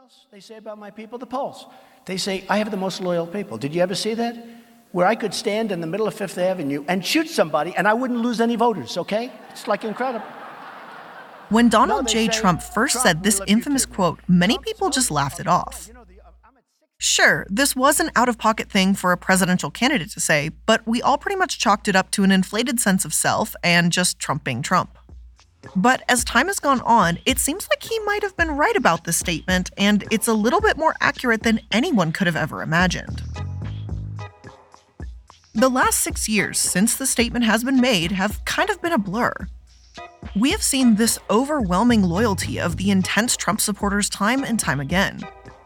else they say about my people? The polls. They say I have the most loyal people. Did you ever see that? Where I could stand in the middle of Fifth Avenue and shoot somebody and I wouldn't lose any voters, okay? It's like incredible. When Donald J. Trump first said this infamous quote, many people just laughed it off. Uh, sure, this was an out of pocket thing for a presidential candidate to say, but we all pretty much chalked it up to an inflated sense of self and just Trump being Trump. But as time has gone on, it seems like he might have been right about this statement, and it's a little bit more accurate than anyone could have ever imagined. The last six years since the statement has been made have kind of been a blur. We have seen this overwhelming loyalty of the intense Trump supporters time and time again.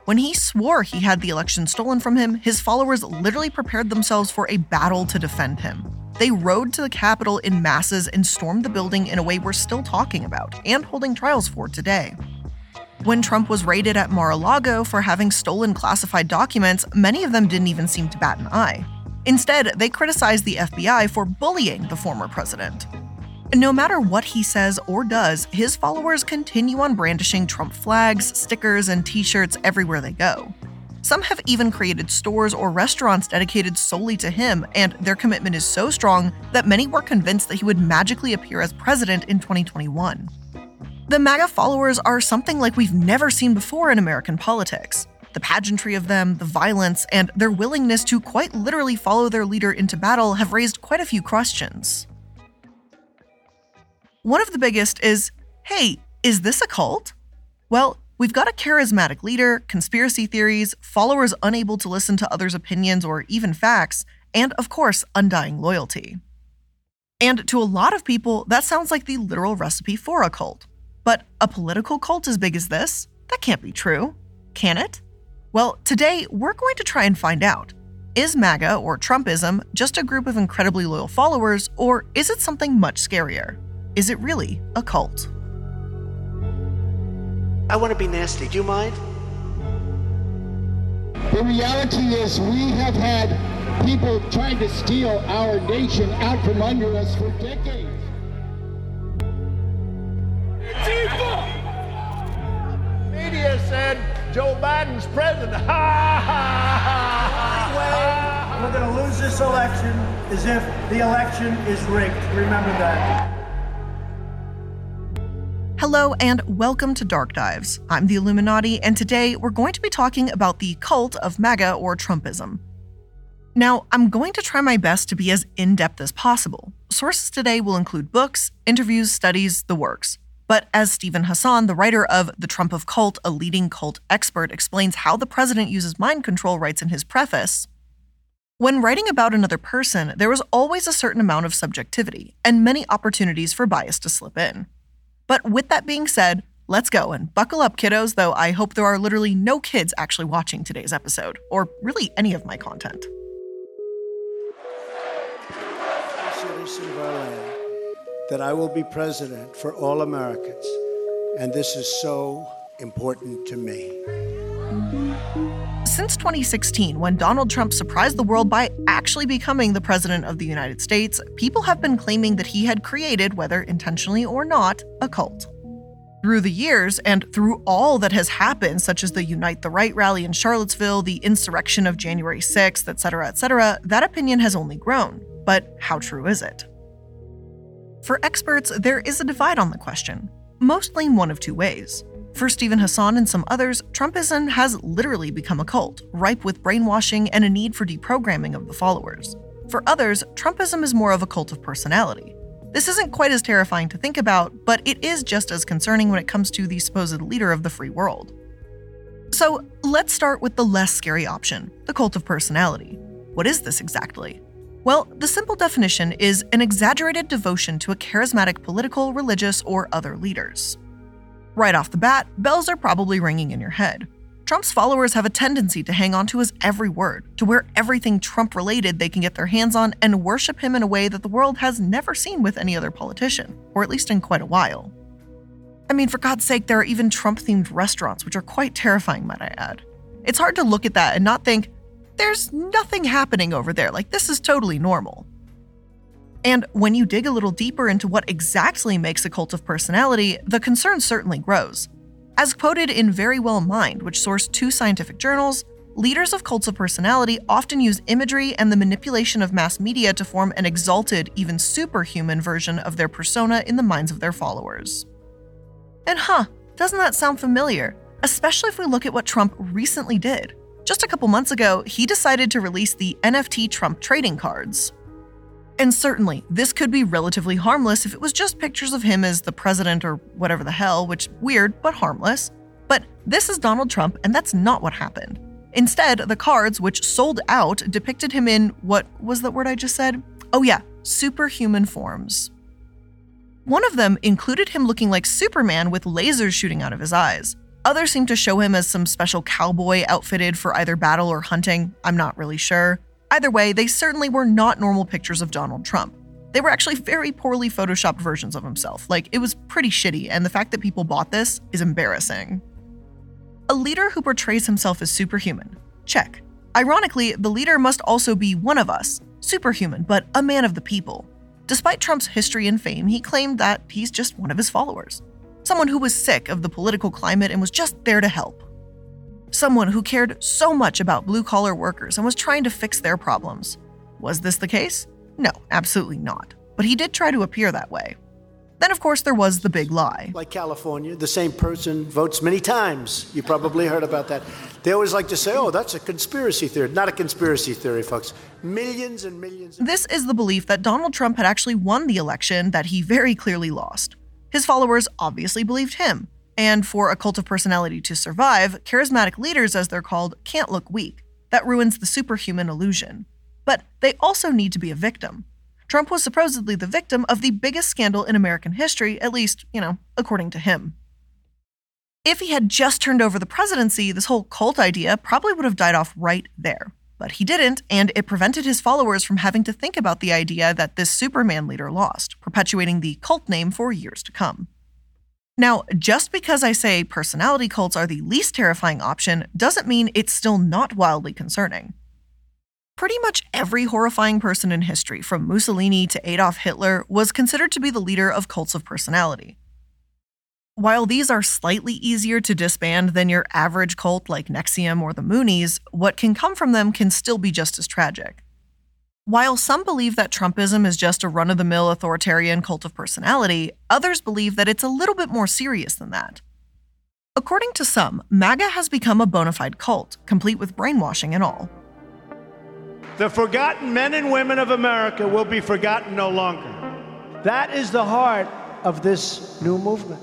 When he swore he had the election stolen from him, his followers literally prepared themselves for a battle to defend him. They rode to the Capitol in masses and stormed the building in a way we're still talking about and holding trials for today. When Trump was raided at Mar a Lago for having stolen classified documents, many of them didn't even seem to bat an eye. Instead, they criticized the FBI for bullying the former president. No matter what he says or does, his followers continue on brandishing Trump flags, stickers, and t shirts everywhere they go. Some have even created stores or restaurants dedicated solely to him, and their commitment is so strong that many were convinced that he would magically appear as president in 2021. The MAGA followers are something like we've never seen before in American politics. The pageantry of them, the violence, and their willingness to quite literally follow their leader into battle have raised quite a few questions. One of the biggest is hey, is this a cult? Well, we've got a charismatic leader, conspiracy theories, followers unable to listen to others' opinions or even facts, and of course, undying loyalty. And to a lot of people, that sounds like the literal recipe for a cult. But a political cult as big as this? That can't be true. Can it? Well, today we're going to try and find out. Is MAGA or Trumpism just a group of incredibly loyal followers, or is it something much scarier? Is it really a cult? I want to be nasty. Do you mind? The reality is, we have had people trying to steal our nation out from under us for decades. Media said Joe Biden's president. Ha ha ha! We're going to lose this election as if the election is rigged. Remember that. Hello, and welcome to Dark Dives. I'm the Illuminaughtii, and today we're going to be talking about the cult of MAGA or Trumpism. Now, I'm going to try my best to be as in depth as possible. Sources today will include books, interviews, studies, the works. But as Steven Hassan, the writer of The Trump of Cult, a leading cult expert, explains how the president uses mind control, writes in his preface When writing about another person, there is always a certain amount of subjectivity and many opportunities for bias to slip in. But with that being said, let's go and buckle up, kiddos, though I hope there are literally no kids actually watching today's episode, or really any of my content. That I will be president for all Americans, and this is so important to me. Since 2016, when Donald Trump surprised the world by actually becoming the President of the United States, people have been claiming that he had created, whether intentionally or not, a cult. Through the years, and through all that has happened, such as the Unite the Right rally in Charlottesville, the insurrection of January 6th, etc., etc., that opinion has only grown. But how true is it? For experts, there is a divide on the question. mostly lean one of two ways. For Steven Hassan and some others, Trumpism has literally become a cult, ripe with brainwashing and a need for deprogramming of the followers. For others, Trumpism is more of a cult of personality. This isn't quite as terrifying to think about, but it is just as concerning when it comes to the supposed leader of the free world. So let's start with the less scary option the cult of personality. What is this exactly? Well, the simple definition is an exaggerated devotion to a charismatic political, religious, or other leaders. Right off the bat, bells are probably ringing in your head. Trump's followers have a tendency to hang on to his every word, to wear everything Trump related they can get their hands on and worship him in a way that the world has never seen with any other politician, or at least in quite a while. I mean, for God's sake, there are even Trump themed restaurants, which are quite terrifying, might I add. It's hard to look at that and not think, there's nothing happening over there, like this is totally normal. And when you dig a little deeper into what exactly makes a cult of personality, the concern certainly grows. As quoted in Verywell Mind, which sourced two scientific journals, leaders of cults of personality often use imagery and the manipulation of mass media to form an exalted, even superhuman version of their persona in the minds of their followers. And huh, doesn't that sound familiar? Especially if we look at what Trump recently did. Just a couple months ago, he decided to release the NFT Trump trading cards. And certainly, this could be relatively harmless if it was just pictures of him as the president or whatever the hell, which weird but harmless. But this is Donald Trump, and that's not what happened. Instead, the cards, which sold out, depicted him in what was that word I just said? Oh, yeah, superhuman forms. One of them included him looking like Superman with lasers shooting out of his eyes. Others seem to show him as some special cowboy outfitted for either battle or hunting. I'm not really sure. Either way, they certainly were not normal pictures of Donald Trump. They were actually very poorly photoshopped versions of himself. Like, it was pretty shitty, and the fact that people bought this is embarrassing. A leader who portrays himself as superhuman. Check. Ironically, the leader must also be one of us, superhuman, but a man of the people. Despite Trump's history and fame, he claimed that he's just one of his followers. Someone who was sick of the political climate and was just there to help. Someone who cared so much about blue collar workers and was trying to fix their problems. Was this the case? No, absolutely not. But he did try to appear that way. Then, of course, there was the big lie. Like California, the same person votes many times. You probably heard about that. They always like to say, oh, that's a conspiracy theory. Not a conspiracy theory, folks. Millions and millions. This is the belief that Donald Trump had actually won the election that he very clearly lost. His followers obviously believed him. And for a cult of personality to survive, charismatic leaders, as they're called, can't look weak. That ruins the superhuman illusion. But they also need to be a victim. Trump was supposedly the victim of the biggest scandal in American history, at least, you know, according to him. If he had just turned over the presidency, this whole cult idea probably would have died off right there. But he didn't, and it prevented his followers from having to think about the idea that this Superman leader lost, perpetuating the cult name for years to come. Now, just because I say personality cults are the least terrifying option doesn't mean it's still not wildly concerning. Pretty much every horrifying person in history, from Mussolini to Adolf Hitler, was considered to be the leader of cults of personality. While these are slightly easier to disband than your average cult like NXIVM or the Moonies, what can come from them can still be just as tragic. While some believe that Trumpism is just a run of the mill authoritarian cult of personality, others believe that it's a little bit more serious than that. According to some, MAGA has become a bona fide cult, complete with brainwashing and all. The forgotten men and women of America will be forgotten no longer. That is the heart of this new movement.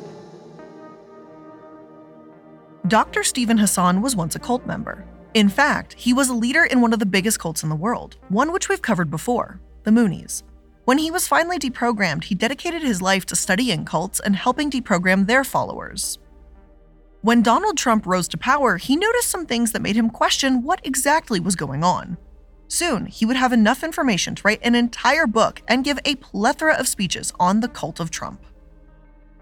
Dr. Steven Hassan was once a cult member. In fact, he was a leader in one of the biggest cults in the world, one which we've covered before the Moonies. When he was finally deprogrammed, he dedicated his life to studying cults and helping deprogram their followers. When Donald Trump rose to power, he noticed some things that made him question what exactly was going on. Soon, he would have enough information to write an entire book and give a plethora of speeches on the cult of Trump.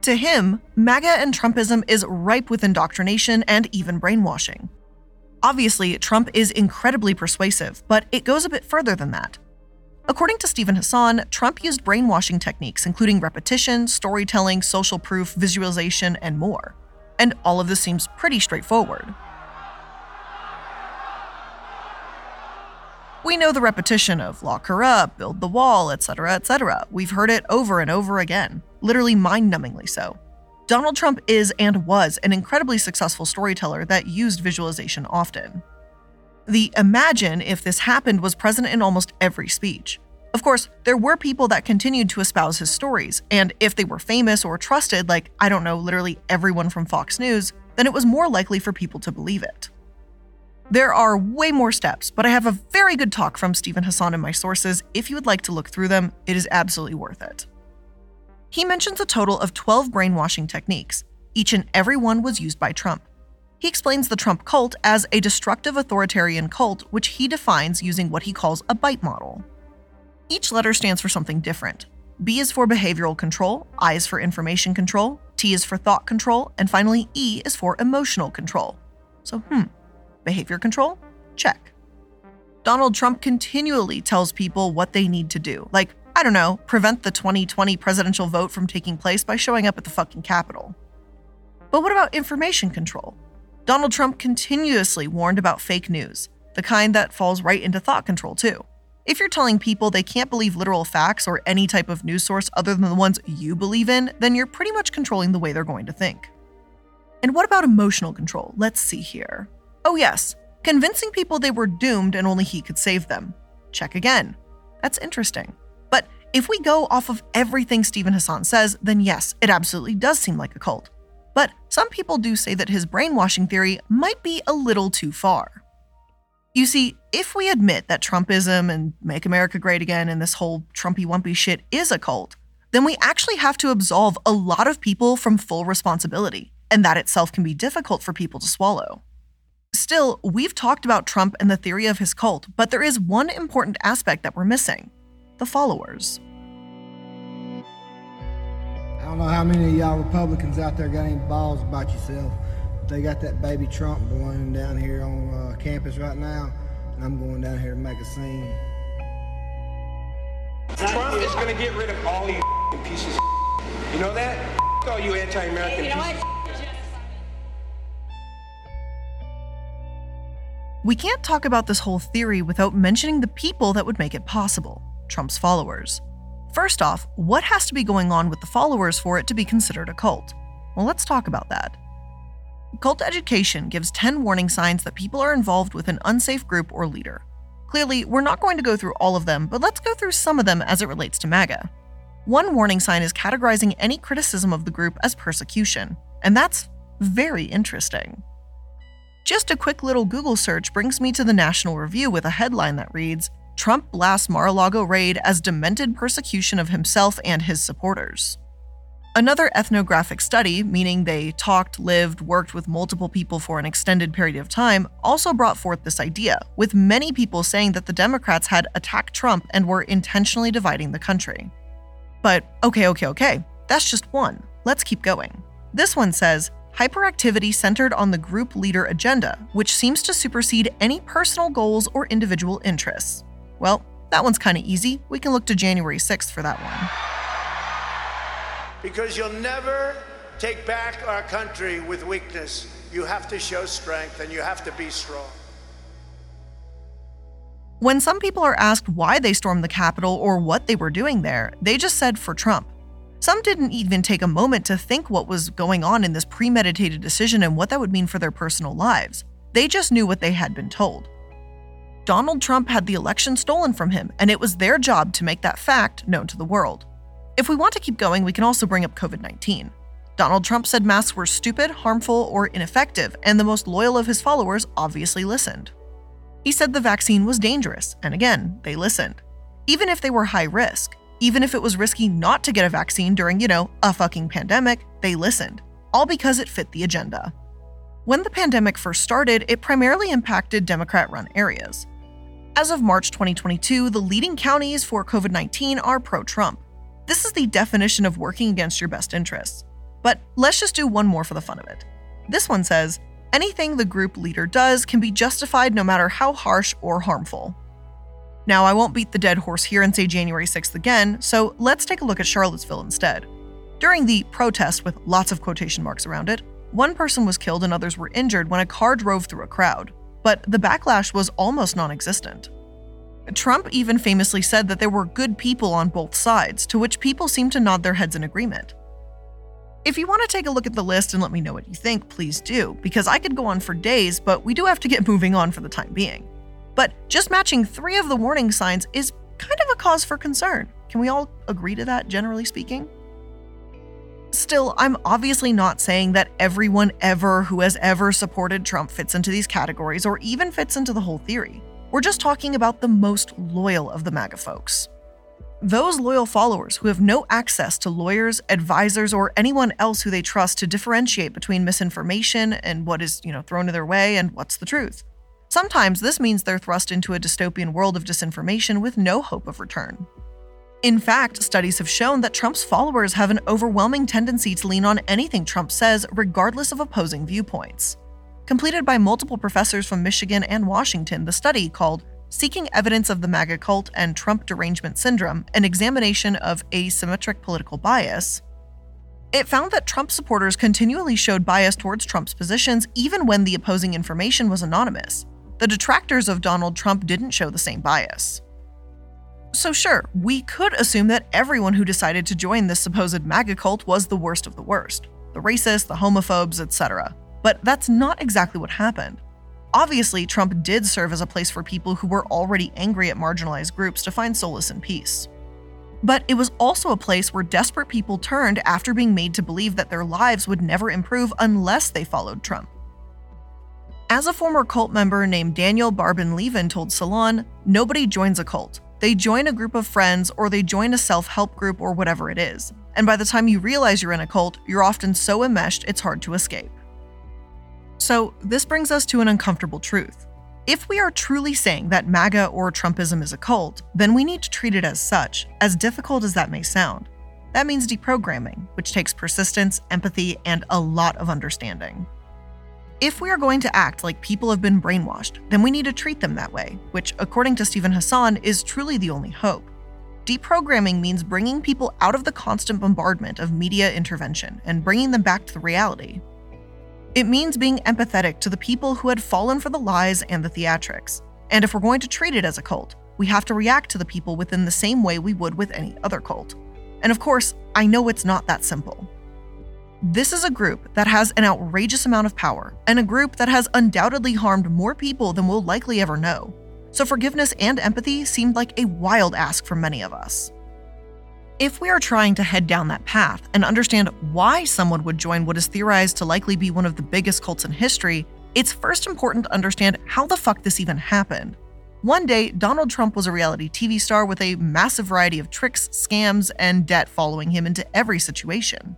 To him, MAGA and Trumpism is ripe with indoctrination and even brainwashing. Obviously, Trump is incredibly persuasive, but it goes a bit further than that. According to Steven Hassan, Trump used brainwashing techniques including repetition, storytelling, social proof, visualization, and more. And all of this seems pretty straightforward. We know the repetition of lock her up, build the wall, etc., etc. We've heard it over and over again, literally mind numbingly so. Donald Trump is and was an incredibly successful storyteller that used visualization often. The imagine if this happened was present in almost every speech. Of course, there were people that continued to espouse his stories, and if they were famous or trusted, like, I don't know, literally everyone from Fox News, then it was more likely for people to believe it. There are way more steps, but I have a very good talk from Steven Hassan in my sources. If you would like to look through them, it is absolutely worth it. He mentions a total of 12 brainwashing techniques. Each and every one was used by Trump. He explains the Trump cult as a destructive authoritarian cult, which he defines using what he calls a bite model. Each letter stands for something different. B is for behavioral control, I is for information control, T is for thought control, and finally E is for emotional control. So, hmm, Behavior control? Check. Donald Trump continually tells people what they need to do, like, I don't know, prevent the 2020 presidential vote from taking place by showing up at the fucking Capitol. But what about information control? Donald Trump continuously warned about fake news, the kind that falls right into thought control, too. If you're telling people they can't believe literal facts or any type of news source other than the ones you believe in, then you're pretty much controlling the way they're going to think. And what about emotional control? Let's see here. Oh, yes, convincing people they were doomed and only he could save them. Check again. That's interesting. If we go off of everything Steven Hassan says, then yes, it absolutely does seem like a cult. But some people do say that his brainwashing theory might be a little too far. You see, if we admit that Trumpism and Make America Great Again and this whole Trumpy Wumpy shit is a cult, then we actually have to absolve a lot of people from full responsibility, and that itself can be difficult for people to swallow. Still, we've talked about Trump and the theory of his cult, but there is one important aspect that we're missing the followers. I don't know how many of y'all Republicans out there got any balls about yourself. They got that baby Trump born down here on uh, campus right now, and I'm going down here to make a scene. Trump is going to get rid of all you pieces of You know that? all you anti-American You know pieces what? We can't talk about this whole theory without mentioning the people that would make it possible Trump's followers. First off, what has to be going on with the followers for it to be considered a cult? Well, let's talk about that. Cult education gives 10 warning signs that people are involved with an unsafe group or leader. Clearly, we're not going to go through all of them, but let's go through some of them as it relates to MAGA. One warning sign is categorizing any criticism of the group as persecution, and that's very interesting. Just a quick little Google search brings me to the National Review with a headline that reads Trump blasts Mar a Lago raid as demented persecution of himself and his supporters. Another ethnographic study, meaning they talked, lived, worked with multiple people for an extended period of time, also brought forth this idea, with many people saying that the Democrats had attacked Trump and were intentionally dividing the country. But okay, okay, okay, that's just one. Let's keep going. This one says hyperactivity centered on the group leader agenda, which seems to supersede any personal goals or individual interests. Well, that one's kind of easy. We can look to January 6th for that one. Because you'll never take back our country with weakness. You have to show strength and you have to be strong. When some people are asked why they stormed the Capitol or what they were doing there, they just said for Trump. Some didn't even take a moment to think what was going on in this premeditated decision and what that would mean for their personal lives. They just knew what they had been told. Donald Trump had the election stolen from him, and it was their job to make that fact known to the world. If we want to keep going, we can also bring up COVID 19. Donald Trump said masks were stupid, harmful, or ineffective, and the most loyal of his followers obviously listened. He said the vaccine was dangerous, and again, they listened. Even if they were high risk, even if it was risky not to get a vaccine during, you know, a fucking pandemic, they listened. All because it fit the agenda. When the pandemic first started, it primarily impacted Democrat run areas. As of March 2022, the leading counties for COVID 19 are pro Trump. This is the definition of working against your best interests. But let's just do one more for the fun of it. This one says anything the group leader does can be justified no matter how harsh or harmful. Now, I won't beat the dead horse here and say January 6th again, so let's take a look at Charlottesville instead. During the protest, with lots of quotation marks around it, one person was killed and others were injured when a car drove through a crowd, but the backlash was almost non existent. Trump even famously said that there were good people on both sides, to which people seemed to nod their heads in agreement. If you want to take a look at the list and let me know what you think, please do, because I could go on for days, but we do have to get moving on for the time being. But just matching three of the warning signs is kind of a cause for concern. Can we all agree to that, generally speaking? Still, I'm obviously not saying that everyone ever who has ever supported Trump fits into these categories or even fits into the whole theory. We're just talking about the most loyal of the MAGA folks. Those loyal followers who have no access to lawyers, advisors, or anyone else who they trust to differentiate between misinformation and what is, you know, thrown to their way and what's the truth. Sometimes this means they're thrust into a dystopian world of disinformation with no hope of return. In fact, studies have shown that Trump's followers have an overwhelming tendency to lean on anything Trump says, regardless of opposing viewpoints. Completed by multiple professors from Michigan and Washington, the study called Seeking Evidence of the MAGA Cult and Trump Derangement Syndrome An Examination of Asymmetric Political Bias It found that Trump supporters continually showed bias towards Trump's positions even when the opposing information was anonymous. The detractors of Donald Trump didn't show the same bias. So, sure, we could assume that everyone who decided to join this supposed MAGA cult was the worst of the worst the racists, the homophobes, etc. But that's not exactly what happened. Obviously, Trump did serve as a place for people who were already angry at marginalized groups to find solace and peace. But it was also a place where desperate people turned after being made to believe that their lives would never improve unless they followed Trump. As a former cult member named Daniel Barban Levin told Salon, nobody joins a cult. They join a group of friends or they join a self help group or whatever it is. And by the time you realize you're in a cult, you're often so enmeshed it's hard to escape. So, this brings us to an uncomfortable truth. If we are truly saying that MAGA or Trumpism is a cult, then we need to treat it as such, as difficult as that may sound. That means deprogramming, which takes persistence, empathy, and a lot of understanding. If we are going to act like people have been brainwashed, then we need to treat them that way, which, according to Steven Hassan, is truly the only hope. Deprogramming means bringing people out of the constant bombardment of media intervention and bringing them back to the reality. It means being empathetic to the people who had fallen for the lies and the theatrics. And if we're going to treat it as a cult, we have to react to the people within the same way we would with any other cult. And of course, I know it's not that simple. This is a group that has an outrageous amount of power, and a group that has undoubtedly harmed more people than we'll likely ever know. So forgiveness and empathy seemed like a wild ask for many of us. If we are trying to head down that path and understand why someone would join what is theorized to likely be one of the biggest cults in history, it's first important to understand how the fuck this even happened. One day, Donald Trump was a reality TV star with a massive variety of tricks, scams, and debt following him into every situation.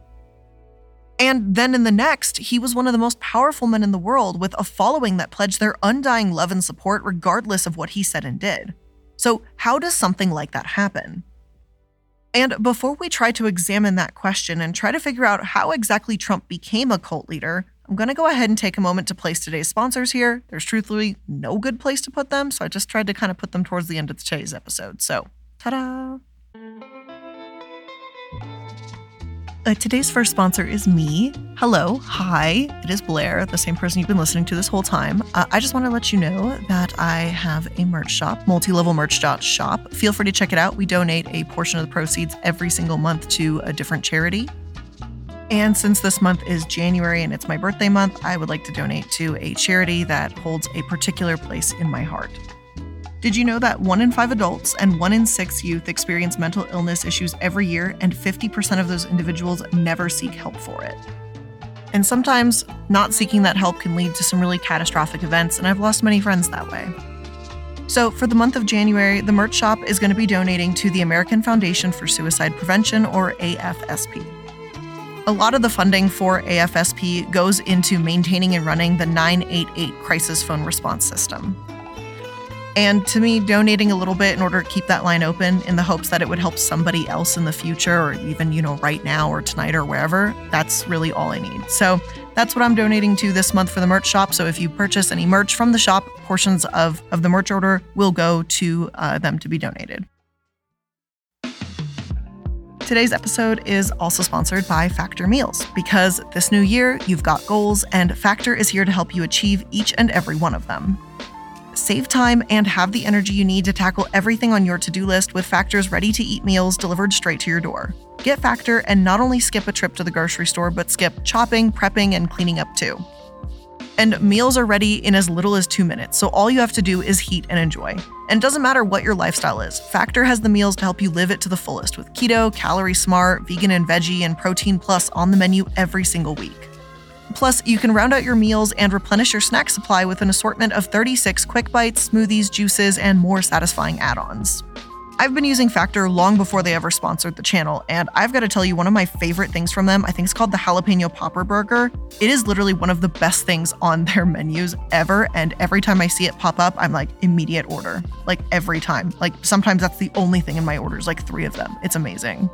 And then in the next, he was one of the most powerful men in the world with a following that pledged their undying love and support regardless of what he said and did. So, how does something like that happen? And before we try to examine that question and try to figure out how exactly Trump became a cult leader, I'm going to go ahead and take a moment to place today's sponsors here. There's truthfully no good place to put them, so I just tried to kind of put them towards the end of today's episode. So, ta da! Uh, today's first sponsor is me. Hello, hi, it is Blair, the same person you've been listening to this whole time. Uh, I just want to let you know that I have a merch shop, multi-level merch shop. Feel free to check it out. We donate a portion of the proceeds every single month to a different charity. And since this month is January and it's my birthday month, I would like to donate to a charity that holds a particular place in my heart. Did you know that one in five adults and one in six youth experience mental illness issues every year, and 50% of those individuals never seek help for it? And sometimes not seeking that help can lead to some really catastrophic events, and I've lost many friends that way. So, for the month of January, the merch shop is going to be donating to the American Foundation for Suicide Prevention, or AFSP. A lot of the funding for AFSP goes into maintaining and running the 988 crisis phone response system. And to me, donating a little bit in order to keep that line open in the hopes that it would help somebody else in the future or even, you know, right now or tonight or wherever, that's really all I need. So that's what I'm donating to this month for the merch shop. So if you purchase any merch from the shop, portions of, of the merch order will go to uh, them to be donated. Today's episode is also sponsored by Factor Meals because this new year you've got goals, and Factor is here to help you achieve each and every one of them. Save time and have the energy you need to tackle everything on your to do list with Factor's ready to eat meals delivered straight to your door. Get Factor and not only skip a trip to the grocery store, but skip chopping, prepping, and cleaning up too. And meals are ready in as little as two minutes, so all you have to do is heat and enjoy. And it doesn't matter what your lifestyle is, Factor has the meals to help you live it to the fullest with keto, calorie smart, vegan and veggie, and protein plus on the menu every single week. Plus, you can round out your meals and replenish your snack supply with an assortment of 36 quick bites, smoothies, juices, and more satisfying add ons. I've been using Factor long before they ever sponsored the channel, and I've got to tell you, one of my favorite things from them, I think it's called the Jalapeno Popper Burger. It is literally one of the best things on their menus ever, and every time I see it pop up, I'm like, immediate order. Like every time. Like sometimes that's the only thing in my orders, like three of them. It's amazing.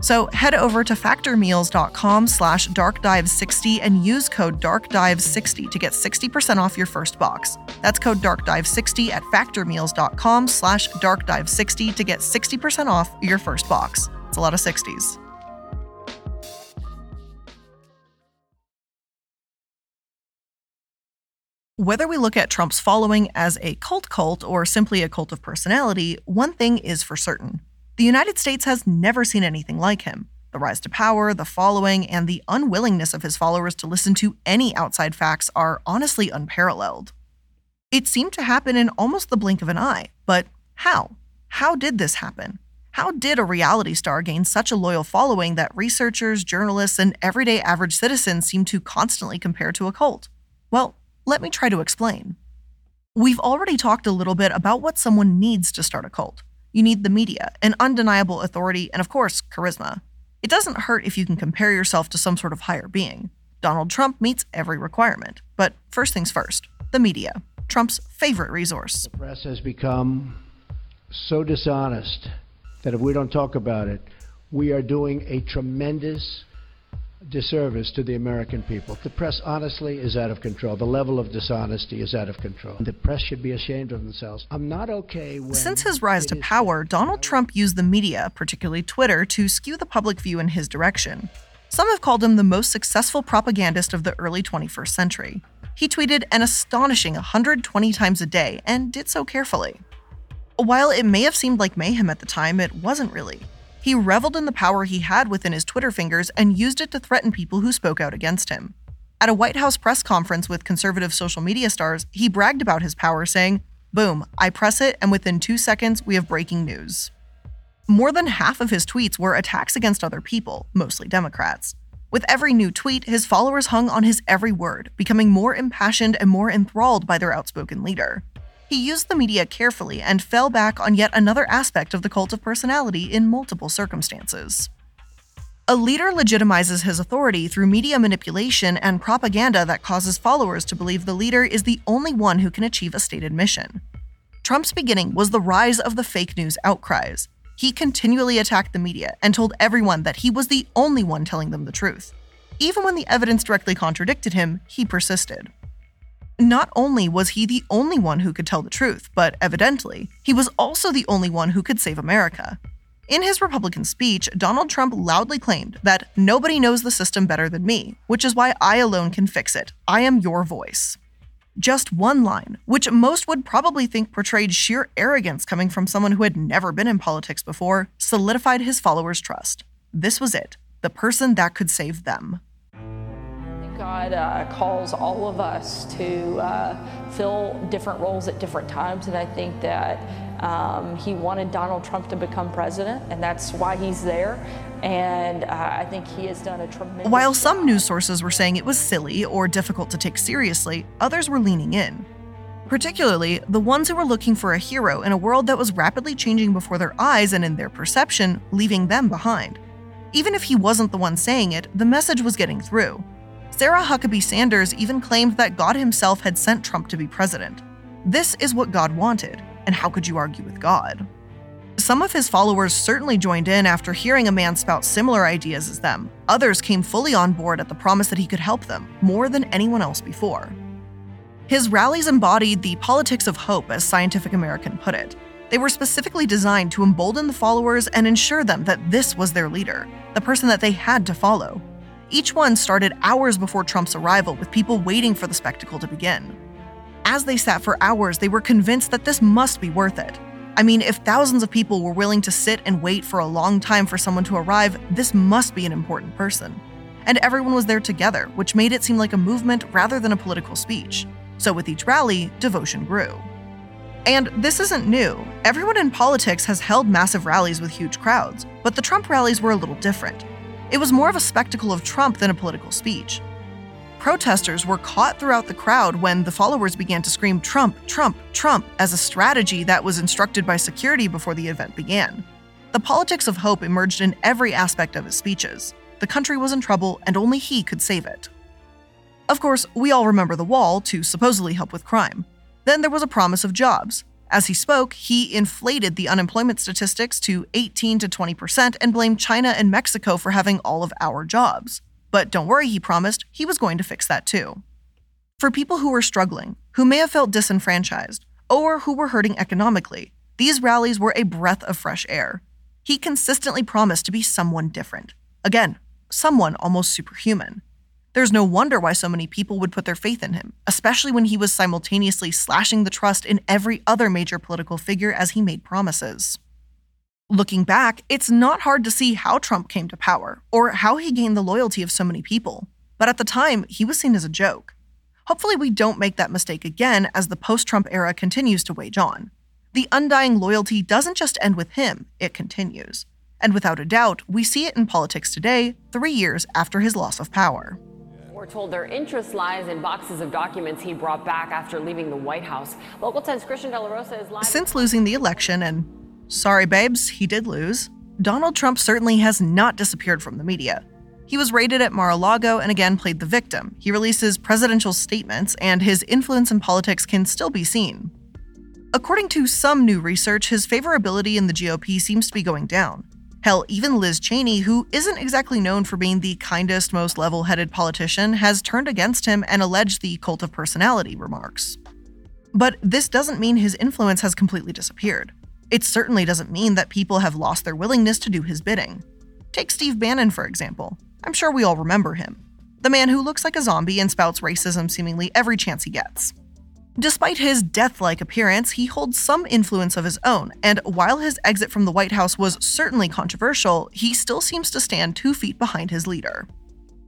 So head over to factormeals.com slash darkdive60 and use code darkdive60 to get 60% off your first box. That's code darkdive60 at factormeals.com slash darkdive60 to get 60% off your first box. It's a lot of 60s. Whether we look at Trump's following as a cult cult or simply a cult of personality, one thing is for certain the United States has never seen anything like him. The rise to power, the following, and the unwillingness of his followers to listen to any outside facts are honestly unparalleled. It seemed to happen in almost the blink of an eye, but how? How did this happen? How did a reality star gain such a loyal following that researchers, journalists, and everyday average citizens seem to constantly compare to a cult? Well, let me try to explain. We've already talked a little bit about what someone needs to start a cult. You need the media, an undeniable authority, and of course, charisma. It doesn't hurt if you can compare yourself to some sort of higher being. Donald Trump meets every requirement. But first things first the media, Trump's favorite resource. The press has become so dishonest that if we don't talk about it, we are doing a tremendous disservice to the American people. The press, honestly, is out of control. The level of dishonesty is out of control. The press should be ashamed of themselves. I'm not okay. Since his rise to power, Donald Trump used the media, particularly Twitter, to skew the public view in his direction. Some have called him the most successful propagandist of the early 21st century. He tweeted an astonishing 120 times a day and did so carefully. While it may have seemed like mayhem at the time, it wasn't really. He reveled in the power he had within his Twitter fingers and used it to threaten people who spoke out against him. At a White House press conference with conservative social media stars, he bragged about his power, saying, Boom, I press it, and within two seconds, we have breaking news. More than half of his tweets were attacks against other people, mostly Democrats. With every new tweet, his followers hung on his every word, becoming more impassioned and more enthralled by their outspoken leader. He used the media carefully and fell back on yet another aspect of the cult of personality in multiple circumstances. A leader legitimizes his authority through media manipulation and propaganda that causes followers to believe the leader is the only one who can achieve a stated mission. Trump's beginning was the rise of the fake news outcries. He continually attacked the media and told everyone that he was the only one telling them the truth. Even when the evidence directly contradicted him, he persisted. Not only was he the only one who could tell the truth, but evidently, he was also the only one who could save America. In his Republican speech, Donald Trump loudly claimed that nobody knows the system better than me, which is why I alone can fix it. I am your voice. Just one line, which most would probably think portrayed sheer arrogance coming from someone who had never been in politics before, solidified his followers' trust. This was it the person that could save them. God uh, calls all of us to uh, fill different roles at different times, and I think that um, he wanted Donald Trump to become president, and that's why he's there. And uh, I think he has done a tremendous. While some news sources were saying it was silly or difficult to take seriously, others were leaning in. Particularly, the ones who were looking for a hero in a world that was rapidly changing before their eyes and in their perception, leaving them behind. Even if he wasn't the one saying it, the message was getting through. Sarah Huckabee Sanders even claimed that God himself had sent Trump to be president. This is what God wanted, and how could you argue with God? Some of his followers certainly joined in after hearing a man spout similar ideas as them. Others came fully on board at the promise that he could help them, more than anyone else before. His rallies embodied the politics of hope, as Scientific American put it. They were specifically designed to embolden the followers and ensure them that this was their leader, the person that they had to follow. Each one started hours before Trump's arrival, with people waiting for the spectacle to begin. As they sat for hours, they were convinced that this must be worth it. I mean, if thousands of people were willing to sit and wait for a long time for someone to arrive, this must be an important person. And everyone was there together, which made it seem like a movement rather than a political speech. So with each rally, devotion grew. And this isn't new. Everyone in politics has held massive rallies with huge crowds, but the Trump rallies were a little different. It was more of a spectacle of Trump than a political speech. Protesters were caught throughout the crowd when the followers began to scream Trump, Trump, Trump as a strategy that was instructed by security before the event began. The politics of hope emerged in every aspect of his speeches. The country was in trouble and only he could save it. Of course, we all remember the wall to supposedly help with crime. Then there was a promise of jobs, as he spoke, he inflated the unemployment statistics to 18 to 20% and blamed China and Mexico for having all of our jobs. But don't worry, he promised, he was going to fix that too. For people who were struggling, who may have felt disenfranchised, or who were hurting economically, these rallies were a breath of fresh air. He consistently promised to be someone different. Again, someone almost superhuman. There's no wonder why so many people would put their faith in him, especially when he was simultaneously slashing the trust in every other major political figure as he made promises. Looking back, it's not hard to see how Trump came to power or how he gained the loyalty of so many people. But at the time, he was seen as a joke. Hopefully, we don't make that mistake again as the post Trump era continues to wage on. The undying loyalty doesn't just end with him, it continues. And without a doubt, we see it in politics today, three years after his loss of power. We're told their interest lies in boxes of documents he brought back after leaving the White House. Local 10's Christian De La Rosa is live. Since losing the election, and sorry, babes, he did lose, Donald Trump certainly has not disappeared from the media. He was raided at Mar a Lago and again played the victim. He releases presidential statements, and his influence in politics can still be seen. According to some new research, his favorability in the GOP seems to be going down. Hell, even Liz Cheney, who isn't exactly known for being the kindest, most level headed politician, has turned against him and alleged the cult of personality remarks. But this doesn't mean his influence has completely disappeared. It certainly doesn't mean that people have lost their willingness to do his bidding. Take Steve Bannon, for example. I'm sure we all remember him. The man who looks like a zombie and spouts racism seemingly every chance he gets. Despite his death like appearance, he holds some influence of his own, and while his exit from the White House was certainly controversial, he still seems to stand two feet behind his leader.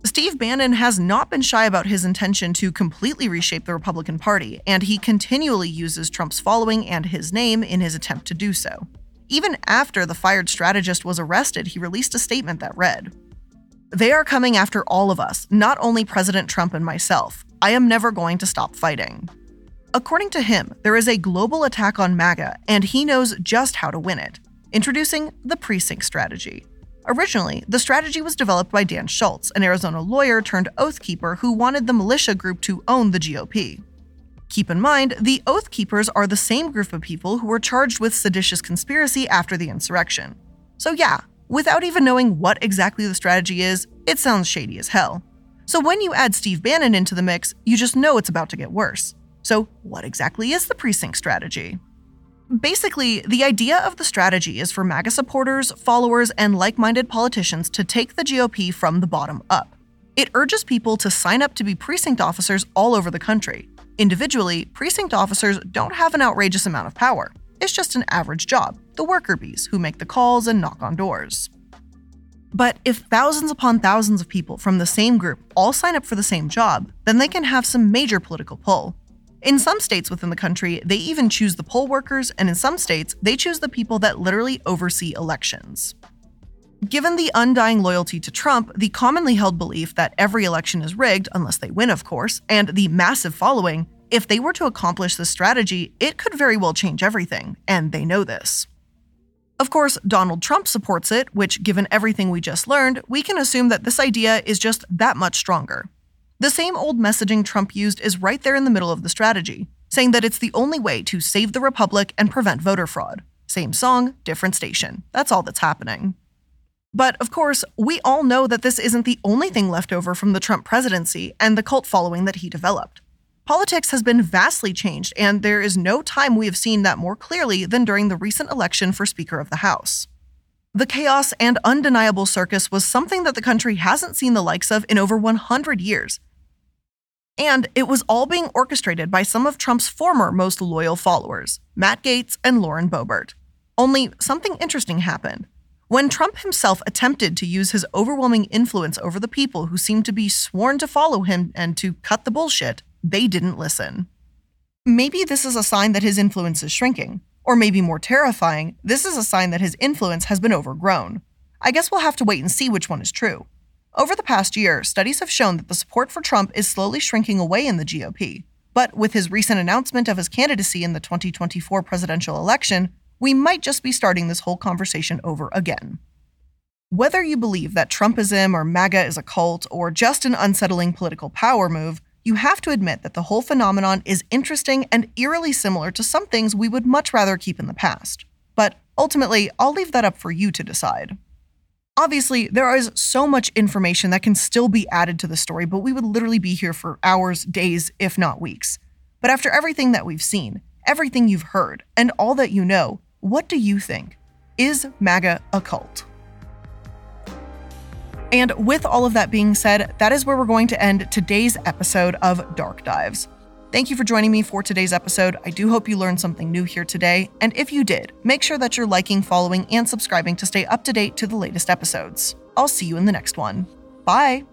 Steve Bannon has not been shy about his intention to completely reshape the Republican Party, and he continually uses Trump's following and his name in his attempt to do so. Even after the fired strategist was arrested, he released a statement that read They are coming after all of us, not only President Trump and myself. I am never going to stop fighting. According to him, there is a global attack on MAGA, and he knows just how to win it. Introducing the precinct strategy. Originally, the strategy was developed by Dan Schultz, an Arizona lawyer turned oath keeper who wanted the militia group to own the GOP. Keep in mind, the Oath Keepers are the same group of people who were charged with seditious conspiracy after the insurrection. So, yeah, without even knowing what exactly the strategy is, it sounds shady as hell. So, when you add Steve Bannon into the mix, you just know it's about to get worse. So, what exactly is the precinct strategy? Basically, the idea of the strategy is for MAGA supporters, followers, and like minded politicians to take the GOP from the bottom up. It urges people to sign up to be precinct officers all over the country. Individually, precinct officers don't have an outrageous amount of power. It's just an average job, the worker bees who make the calls and knock on doors. But if thousands upon thousands of people from the same group all sign up for the same job, then they can have some major political pull. In some states within the country, they even choose the poll workers, and in some states, they choose the people that literally oversee elections. Given the undying loyalty to Trump, the commonly held belief that every election is rigged, unless they win, of course, and the massive following, if they were to accomplish this strategy, it could very well change everything, and they know this. Of course, Donald Trump supports it, which, given everything we just learned, we can assume that this idea is just that much stronger. The same old messaging Trump used is right there in the middle of the strategy, saying that it's the only way to save the Republic and prevent voter fraud. Same song, different station. That's all that's happening. But of course, we all know that this isn't the only thing left over from the Trump presidency and the cult following that he developed. Politics has been vastly changed, and there is no time we have seen that more clearly than during the recent election for Speaker of the House. The chaos and undeniable circus was something that the country hasn't seen the likes of in over 100 years, and it was all being orchestrated by some of Trump's former most loyal followers, Matt Gaetz and Lauren Boebert. Only something interesting happened. When Trump himself attempted to use his overwhelming influence over the people who seemed to be sworn to follow him and to cut the bullshit, they didn't listen. Maybe this is a sign that his influence is shrinking. Or maybe more terrifying, this is a sign that his influence has been overgrown. I guess we'll have to wait and see which one is true. Over the past year, studies have shown that the support for Trump is slowly shrinking away in the GOP. But with his recent announcement of his candidacy in the 2024 presidential election, we might just be starting this whole conversation over again. Whether you believe that Trumpism or MAGA is a cult or just an unsettling political power move, you have to admit that the whole phenomenon is interesting and eerily similar to some things we would much rather keep in the past. But ultimately, I'll leave that up for you to decide. Obviously, there is so much information that can still be added to the story, but we would literally be here for hours, days, if not weeks. But after everything that we've seen, everything you've heard, and all that you know, what do you think? Is MAGA a cult? And with all of that being said, that is where we're going to end today's episode of Dark Dives. Thank you for joining me for today's episode. I do hope you learned something new here today. And if you did, make sure that you're liking, following, and subscribing to stay up to date to the latest episodes. I'll see you in the next one. Bye.